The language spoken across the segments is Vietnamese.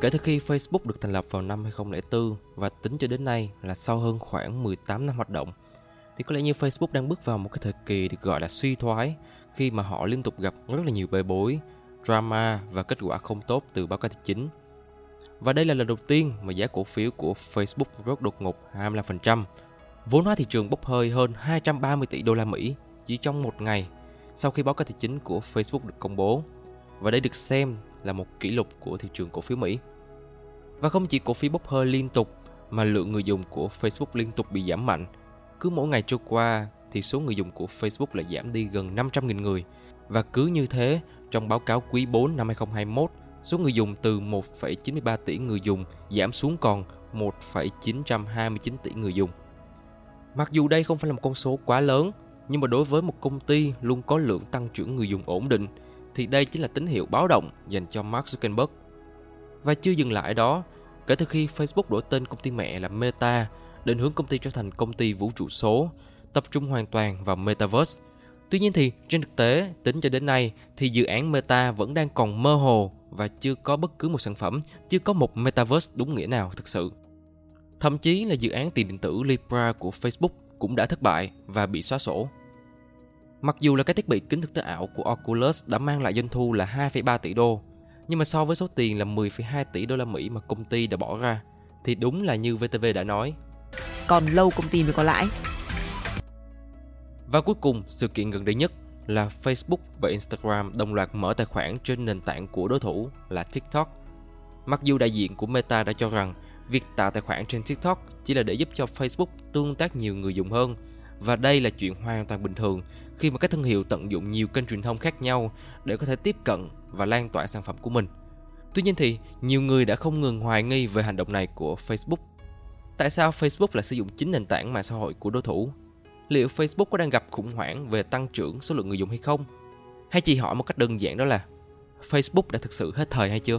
Kể từ khi Facebook được thành lập vào năm 2004 và tính cho đến nay là sau hơn khoảng 18 năm hoạt động, thì có lẽ như Facebook đang bước vào một cái thời kỳ được gọi là suy thoái khi mà họ liên tục gặp rất là nhiều bê bối, drama và kết quả không tốt từ báo cáo tài chính. Và đây là lần đầu tiên mà giá cổ phiếu của Facebook rớt đột ngột 25%, vốn hóa thị trường bốc hơi hơn 230 tỷ đô la Mỹ chỉ trong một ngày sau khi báo cáo tài chính của Facebook được công bố. Và đây được xem là một kỷ lục của thị trường cổ phiếu Mỹ. Và không chỉ cổ phiếu bốc hơi liên tục mà lượng người dùng của Facebook liên tục bị giảm mạnh. Cứ mỗi ngày trôi qua thì số người dùng của Facebook lại giảm đi gần 500.000 người. Và cứ như thế, trong báo cáo quý 4 năm 2021, số người dùng từ 1,93 tỷ người dùng giảm xuống còn 1,929 tỷ người dùng. Mặc dù đây không phải là một con số quá lớn, nhưng mà đối với một công ty luôn có lượng tăng trưởng người dùng ổn định thì đây chính là tín hiệu báo động dành cho Mark Zuckerberg. Và chưa dừng lại đó, kể từ khi Facebook đổi tên công ty mẹ là Meta, định hướng công ty trở thành công ty vũ trụ số, tập trung hoàn toàn vào Metaverse. Tuy nhiên thì trên thực tế, tính cho đến nay thì dự án Meta vẫn đang còn mơ hồ và chưa có bất cứ một sản phẩm, chưa có một Metaverse đúng nghĩa nào thực sự. Thậm chí là dự án tiền điện tử Libra của Facebook cũng đã thất bại và bị xóa sổ. Mặc dù là cái thiết bị kính thực tế ảo của Oculus đã mang lại doanh thu là 2,3 tỷ đô, nhưng mà so với số tiền là 10,2 tỷ đô la Mỹ mà công ty đã bỏ ra, thì đúng là như VTV đã nói. Còn lâu công ty mới có lãi. Và cuối cùng, sự kiện gần đây nhất là Facebook và Instagram đồng loạt mở tài khoản trên nền tảng của đối thủ là TikTok. Mặc dù đại diện của Meta đã cho rằng việc tạo tài khoản trên TikTok chỉ là để giúp cho Facebook tương tác nhiều người dùng hơn và đây là chuyện hoàn toàn bình thường, khi mà các thương hiệu tận dụng nhiều kênh truyền thông khác nhau để có thể tiếp cận và lan tỏa sản phẩm của mình. Tuy nhiên thì, nhiều người đã không ngừng hoài nghi về hành động này của Facebook. Tại sao Facebook lại sử dụng chính nền tảng mạng xã hội của đối thủ? Liệu Facebook có đang gặp khủng hoảng về tăng trưởng số lượng người dùng hay không? Hay chỉ hỏi một cách đơn giản đó là, Facebook đã thực sự hết thời hay chưa?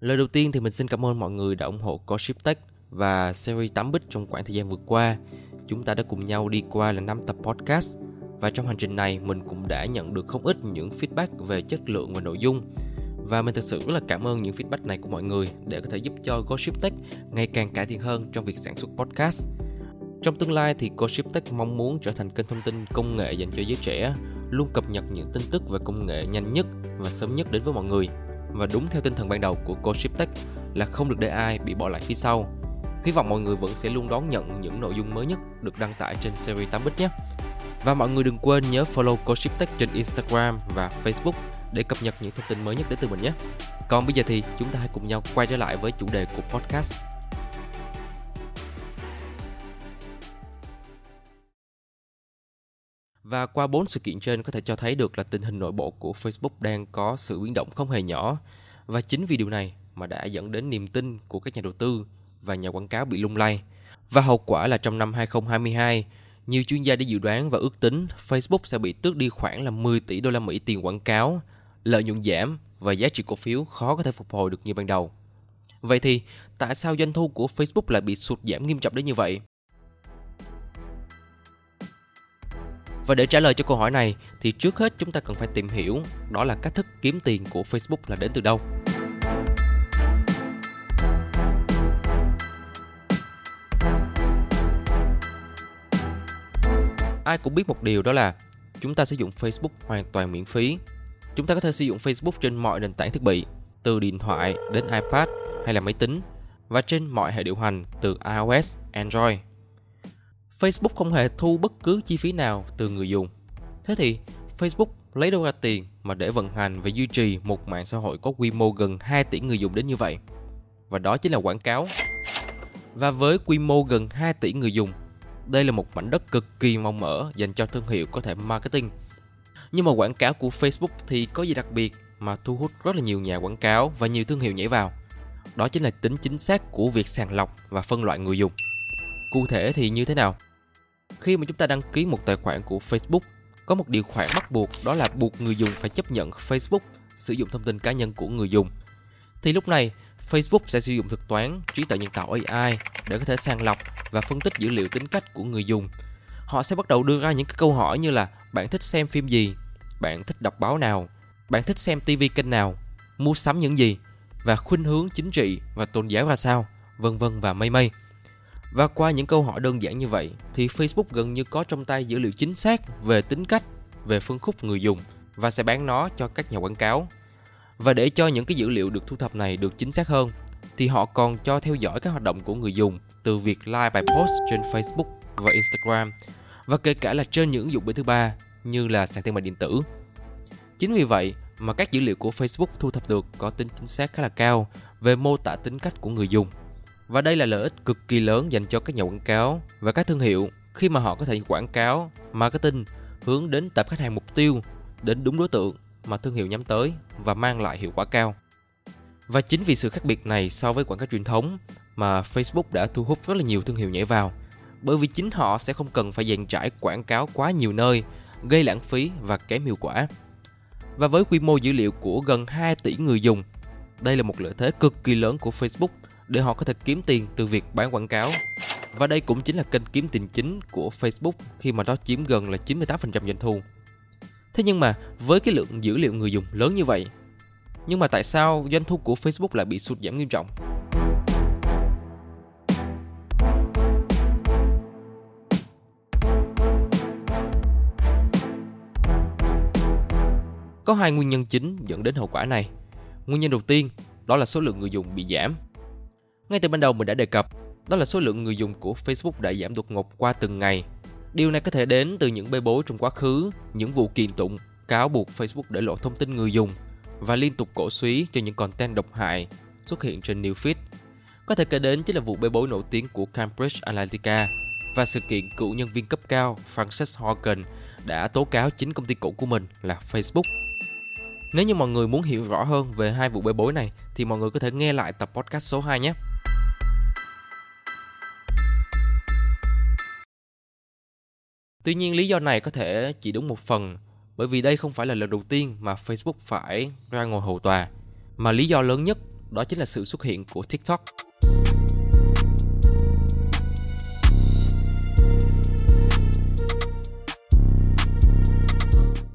Lời đầu tiên thì mình xin cảm ơn mọi người đã ủng hộ Gossip Tech và series 8 bit trong khoảng thời gian vừa qua. Chúng ta đã cùng nhau đi qua là 5 tập podcast và trong hành trình này mình cũng đã nhận được không ít những feedback về chất lượng và nội dung. Và mình thực sự rất là cảm ơn những feedback này của mọi người để có thể giúp cho Gossip Tech ngày càng cải thiện hơn trong việc sản xuất podcast. Trong tương lai thì Gossip Tech mong muốn trở thành kênh thông tin công nghệ dành cho giới trẻ, luôn cập nhật những tin tức về công nghệ nhanh nhất và sớm nhất đến với mọi người và đúng theo tinh thần ban đầu của cô Tech là không được để ai bị bỏ lại phía sau. Hy vọng mọi người vẫn sẽ luôn đón nhận những nội dung mới nhất được đăng tải trên series 8bit nhé. Và mọi người đừng quên nhớ follow cô Tech trên Instagram và Facebook để cập nhật những thông tin mới nhất đến từ mình nhé. Còn bây giờ thì chúng ta hãy cùng nhau quay trở lại với chủ đề của podcast. Và qua bốn sự kiện trên có thể cho thấy được là tình hình nội bộ của Facebook đang có sự biến động không hề nhỏ. Và chính vì điều này mà đã dẫn đến niềm tin của các nhà đầu tư và nhà quảng cáo bị lung lay. Và hậu quả là trong năm 2022, nhiều chuyên gia đã dự đoán và ước tính Facebook sẽ bị tước đi khoảng là 10 tỷ đô la Mỹ tiền quảng cáo, lợi nhuận giảm và giá trị cổ phiếu khó có thể phục hồi được như ban đầu. Vậy thì, tại sao doanh thu của Facebook lại bị sụt giảm nghiêm trọng đến như vậy? Và để trả lời cho câu hỏi này thì trước hết chúng ta cần phải tìm hiểu đó là cách thức kiếm tiền của Facebook là đến từ đâu. Ai cũng biết một điều đó là chúng ta sử dụng Facebook hoàn toàn miễn phí. Chúng ta có thể sử dụng Facebook trên mọi nền tảng thiết bị, từ điện thoại đến iPad hay là máy tính và trên mọi hệ điều hành từ iOS, Android Facebook không hề thu bất cứ chi phí nào từ người dùng. Thế thì Facebook lấy đâu ra tiền mà để vận hành và duy trì một mạng xã hội có quy mô gần 2 tỷ người dùng đến như vậy? Và đó chính là quảng cáo. Và với quy mô gần 2 tỷ người dùng, đây là một mảnh đất cực kỳ mong mở dành cho thương hiệu có thể marketing. Nhưng mà quảng cáo của Facebook thì có gì đặc biệt mà thu hút rất là nhiều nhà quảng cáo và nhiều thương hiệu nhảy vào. Đó chính là tính chính xác của việc sàng lọc và phân loại người dùng. Cụ thể thì như thế nào? Khi mà chúng ta đăng ký một tài khoản của Facebook, có một điều khoản bắt buộc đó là buộc người dùng phải chấp nhận Facebook sử dụng thông tin cá nhân của người dùng. Thì lúc này, Facebook sẽ sử dụng thuật toán trí tuệ nhân tạo AI để có thể sàng lọc và phân tích dữ liệu tính cách của người dùng. Họ sẽ bắt đầu đưa ra những cái câu hỏi như là bạn thích xem phim gì, bạn thích đọc báo nào, bạn thích xem TV kênh nào, mua sắm những gì và khuynh hướng chính trị và tôn giáo ra sao, vân vân và mây mây. Và qua những câu hỏi đơn giản như vậy thì Facebook gần như có trong tay dữ liệu chính xác về tính cách, về phân khúc người dùng và sẽ bán nó cho các nhà quảng cáo. Và để cho những cái dữ liệu được thu thập này được chính xác hơn thì họ còn cho theo dõi các hoạt động của người dùng từ việc like bài post trên Facebook và Instagram và kể cả là trên những ứng dụng bên thứ ba như là sàn thương mại điện tử. Chính vì vậy mà các dữ liệu của Facebook thu thập được có tính chính xác khá là cao về mô tả tính cách của người dùng. Và đây là lợi ích cực kỳ lớn dành cho các nhà quảng cáo và các thương hiệu khi mà họ có thể quảng cáo, marketing hướng đến tập khách hàng mục tiêu, đến đúng đối tượng mà thương hiệu nhắm tới và mang lại hiệu quả cao. Và chính vì sự khác biệt này so với quảng cáo truyền thống mà Facebook đã thu hút rất là nhiều thương hiệu nhảy vào. Bởi vì chính họ sẽ không cần phải dàn trải quảng cáo quá nhiều nơi, gây lãng phí và kém hiệu quả. Và với quy mô dữ liệu của gần 2 tỷ người dùng, đây là một lợi thế cực kỳ lớn của Facebook để họ có thể kiếm tiền từ việc bán quảng cáo. Và đây cũng chính là kênh kiếm tiền chính của Facebook khi mà nó chiếm gần là 98% doanh thu. Thế nhưng mà với cái lượng dữ liệu người dùng lớn như vậy, nhưng mà tại sao doanh thu của Facebook lại bị sụt giảm nghiêm trọng? Có hai nguyên nhân chính dẫn đến hậu quả này. Nguyên nhân đầu tiên đó là số lượng người dùng bị giảm. Ngay từ ban đầu mình đã đề cập, đó là số lượng người dùng của Facebook đã giảm đột ngột qua từng ngày. Điều này có thể đến từ những bê bối trong quá khứ, những vụ kiện tụng, cáo buộc Facebook để lộ thông tin người dùng và liên tục cổ suý cho những content độc hại xuất hiện trên new feed. Có thể kể đến chính là vụ bê bối nổi tiếng của Cambridge Analytica và sự kiện cựu nhân viên cấp cao Frances Hogan đã tố cáo chính công ty cũ của mình là Facebook nếu như mọi người muốn hiểu rõ hơn về hai vụ bê bối này thì mọi người có thể nghe lại tập podcast số 2 nhé. Tuy nhiên lý do này có thể chỉ đúng một phần bởi vì đây không phải là lần đầu tiên mà Facebook phải ra ngồi hầu tòa mà lý do lớn nhất đó chính là sự xuất hiện của TikTok.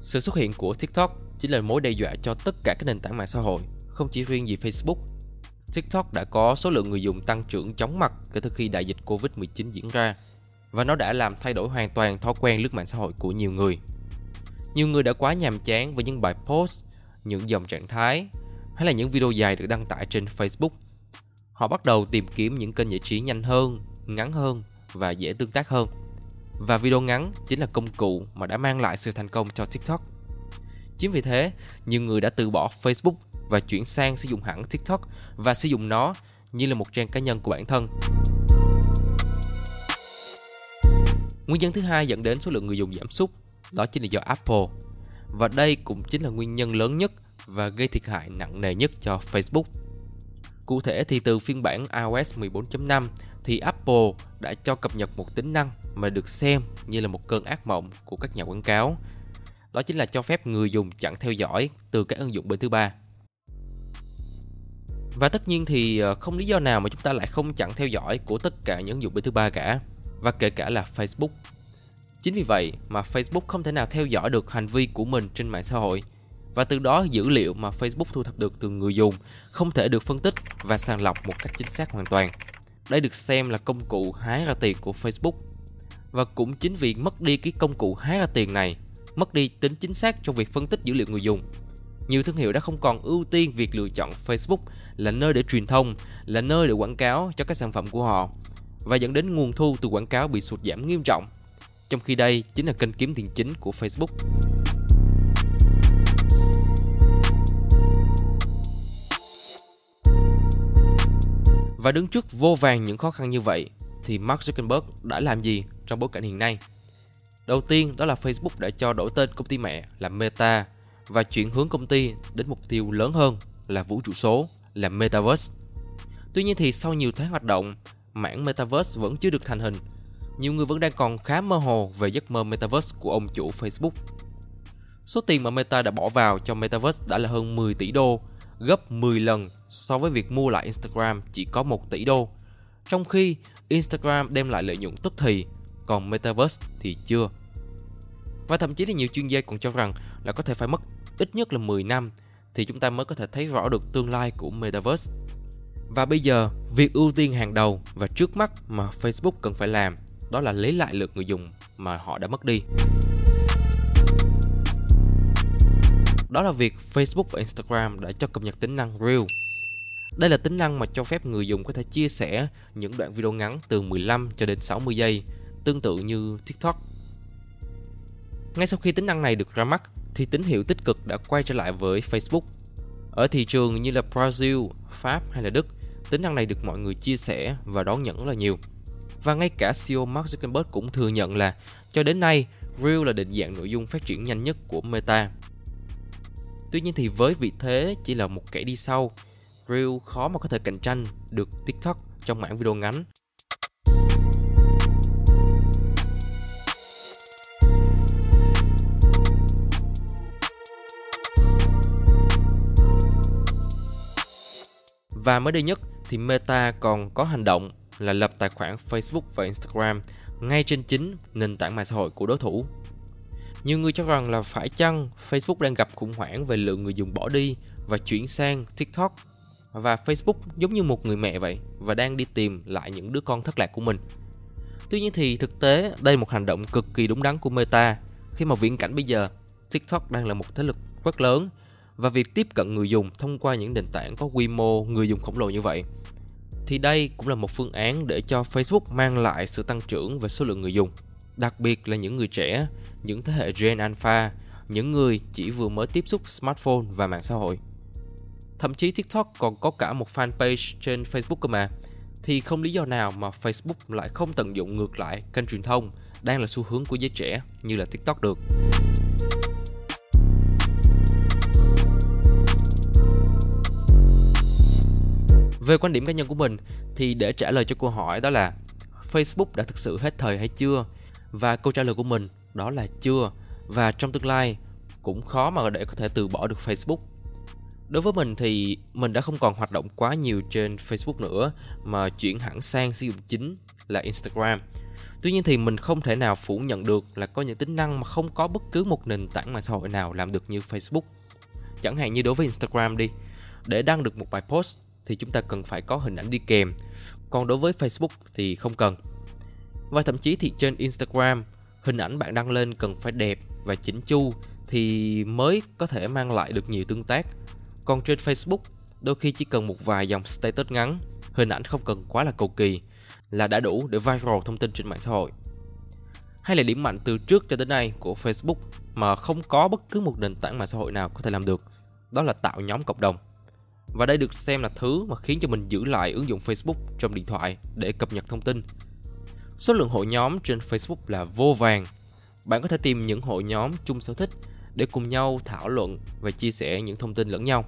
Sự xuất hiện của TikTok chính là mối đe dọa cho tất cả các nền tảng mạng xã hội, không chỉ riêng gì Facebook. TikTok đã có số lượng người dùng tăng trưởng chóng mặt kể từ khi đại dịch Covid-19 diễn ra và nó đã làm thay đổi hoàn toàn thói quen lướt mạng xã hội của nhiều người. Nhiều người đã quá nhàm chán với những bài post, những dòng trạng thái hay là những video dài được đăng tải trên Facebook. Họ bắt đầu tìm kiếm những kênh giải trí nhanh hơn, ngắn hơn và dễ tương tác hơn. Và video ngắn chính là công cụ mà đã mang lại sự thành công cho TikTok. Chính vì thế, nhiều người đã từ bỏ Facebook và chuyển sang sử dụng hẳn TikTok và sử dụng nó như là một trang cá nhân của bản thân. Nguyên nhân thứ hai dẫn đến số lượng người dùng giảm sút đó chính là do Apple. Và đây cũng chính là nguyên nhân lớn nhất và gây thiệt hại nặng nề nhất cho Facebook. Cụ thể thì từ phiên bản iOS 14.5 thì Apple đã cho cập nhật một tính năng mà được xem như là một cơn ác mộng của các nhà quảng cáo đó chính là cho phép người dùng chặn theo dõi từ các ứng dụng bên thứ ba. Và tất nhiên thì ờ, không lý do nào mà chúng ta lại không chặn theo dõi của tất cả những ứng dụng bên thứ ba cả, và kể cả là Facebook. Chính vì vậy mà Facebook không thể nào theo dõi được hành vi của mình trên mạng xã hội và từ đó dữ liệu mà Facebook thu thập được từ người dùng không thể được phân tích và sàng lọc một cách chính xác hoàn toàn. Đây được xem là công cụ hái ra tiền của Facebook. Và cũng chính vì mất đi cái công cụ hái ra tiền này mất đi tính chính xác trong việc phân tích dữ liệu người dùng. Nhiều thương hiệu đã không còn ưu tiên việc lựa chọn Facebook là nơi để truyền thông, là nơi để quảng cáo cho các sản phẩm của họ và dẫn đến nguồn thu từ quảng cáo bị sụt giảm nghiêm trọng. Trong khi đây chính là kênh kiếm tiền chính của Facebook. Và đứng trước vô vàng những khó khăn như vậy thì Mark Zuckerberg đã làm gì trong bối cảnh hiện nay? Đầu tiên đó là Facebook đã cho đổi tên công ty mẹ là Meta và chuyển hướng công ty đến mục tiêu lớn hơn là vũ trụ số, là Metaverse. Tuy nhiên thì sau nhiều tháng hoạt động, mảng Metaverse vẫn chưa được thành hình. Nhiều người vẫn đang còn khá mơ hồ về giấc mơ Metaverse của ông chủ Facebook. Số tiền mà Meta đã bỏ vào cho Metaverse đã là hơn 10 tỷ đô, gấp 10 lần so với việc mua lại Instagram chỉ có 1 tỷ đô. Trong khi Instagram đem lại lợi nhuận tức thì, còn Metaverse thì chưa. Và thậm chí là nhiều chuyên gia còn cho rằng là có thể phải mất ít nhất là 10 năm thì chúng ta mới có thể thấy rõ được tương lai của Metaverse. Và bây giờ, việc ưu tiên hàng đầu và trước mắt mà Facebook cần phải làm đó là lấy lại lượt người dùng mà họ đã mất đi. Đó là việc Facebook và Instagram đã cho cập nhật tính năng Reel. Đây là tính năng mà cho phép người dùng có thể chia sẻ những đoạn video ngắn từ 15 cho đến 60 giây, tương tự như TikTok. Ngay sau khi tính năng này được ra mắt thì tín hiệu tích cực đã quay trở lại với Facebook. Ở thị trường như là Brazil, Pháp hay là Đức, tính năng này được mọi người chia sẻ và đón nhận rất là nhiều. Và ngay cả CEO Mark Zuckerberg cũng thừa nhận là cho đến nay, Reel là định dạng nội dung phát triển nhanh nhất của Meta. Tuy nhiên thì với vị thế chỉ là một kẻ đi sau, Reel khó mà có thể cạnh tranh được TikTok trong mảng video ngắn Và mới đây nhất thì Meta còn có hành động là lập tài khoản Facebook và Instagram ngay trên chính nền tảng mạng xã hội của đối thủ. Nhiều người cho rằng là phải chăng Facebook đang gặp khủng hoảng về lượng người dùng bỏ đi và chuyển sang TikTok và Facebook giống như một người mẹ vậy và đang đi tìm lại những đứa con thất lạc của mình. Tuy nhiên thì thực tế, đây là một hành động cực kỳ đúng đắn của Meta khi mà viễn cảnh bây giờ, TikTok đang là một thế lực rất lớn và việc tiếp cận người dùng thông qua những nền tảng có quy mô người dùng khổng lồ như vậy thì đây cũng là một phương án để cho Facebook mang lại sự tăng trưởng về số lượng người dùng, đặc biệt là những người trẻ, những thế hệ Gen Alpha, những người chỉ vừa mới tiếp xúc smartphone và mạng xã hội. Thậm chí TikTok còn có cả một fanpage trên Facebook cơ mà, thì không lý do nào mà Facebook lại không tận dụng ngược lại kênh truyền thông đang là xu hướng của giới trẻ như là TikTok được. Về quan điểm cá nhân của mình thì để trả lời cho câu hỏi đó là Facebook đã thực sự hết thời hay chưa? Và câu trả lời của mình đó là chưa. Và trong tương lai cũng khó mà để có thể từ bỏ được Facebook. Đối với mình thì mình đã không còn hoạt động quá nhiều trên Facebook nữa mà chuyển hẳn sang sử dụng chính là Instagram. Tuy nhiên thì mình không thể nào phủ nhận được là có những tính năng mà không có bất cứ một nền tảng mạng xã hội nào làm được như Facebook. Chẳng hạn như đối với Instagram đi, để đăng được một bài post thì chúng ta cần phải có hình ảnh đi kèm. Còn đối với Facebook thì không cần. Và thậm chí thì trên Instagram, hình ảnh bạn đăng lên cần phải đẹp và chỉnh chu thì mới có thể mang lại được nhiều tương tác. Còn trên Facebook, đôi khi chỉ cần một vài dòng status ngắn, hình ảnh không cần quá là cầu kỳ là đã đủ để viral thông tin trên mạng xã hội. Hay là điểm mạnh từ trước cho đến nay của Facebook mà không có bất cứ một nền tảng mạng xã hội nào có thể làm được, đó là tạo nhóm cộng đồng. Và đây được xem là thứ mà khiến cho mình giữ lại ứng dụng Facebook trong điện thoại để cập nhật thông tin. Số lượng hội nhóm trên Facebook là vô vàng. Bạn có thể tìm những hội nhóm chung sở thích để cùng nhau thảo luận và chia sẻ những thông tin lẫn nhau.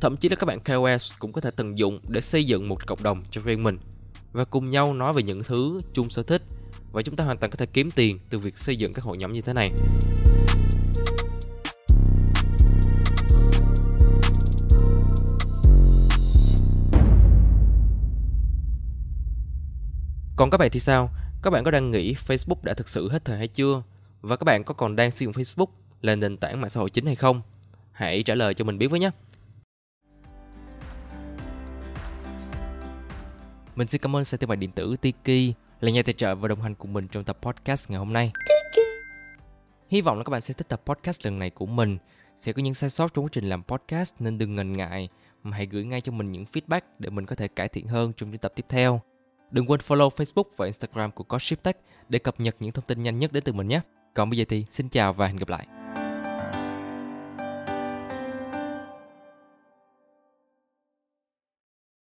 Thậm chí là các bạn KOS cũng có thể tận dụng để xây dựng một cộng đồng cho riêng mình và cùng nhau nói về những thứ chung sở thích và chúng ta hoàn toàn có thể kiếm tiền từ việc xây dựng các hội nhóm như thế này. Còn các bạn thì sao? Các bạn có đang nghĩ Facebook đã thực sự hết thời hay chưa? Và các bạn có còn đang sử dụng Facebook là nền tảng mạng xã hội chính hay không? Hãy trả lời cho mình biết với nhé. Mình xin cảm ơn sàn thương mại điện tử Tiki là nhà tài trợ và đồng hành cùng mình trong tập podcast ngày hôm nay. Hy vọng là các bạn sẽ thích tập podcast lần này của mình. Sẽ có những sai sót trong quá trình làm podcast nên đừng ngần ngại mà hãy gửi ngay cho mình những feedback để mình có thể cải thiện hơn trong những tập tiếp theo. Đừng quên follow Facebook và Instagram của Coship Tech để cập nhật những thông tin nhanh nhất đến từ mình nhé. Còn bây giờ thì xin chào và hẹn gặp lại.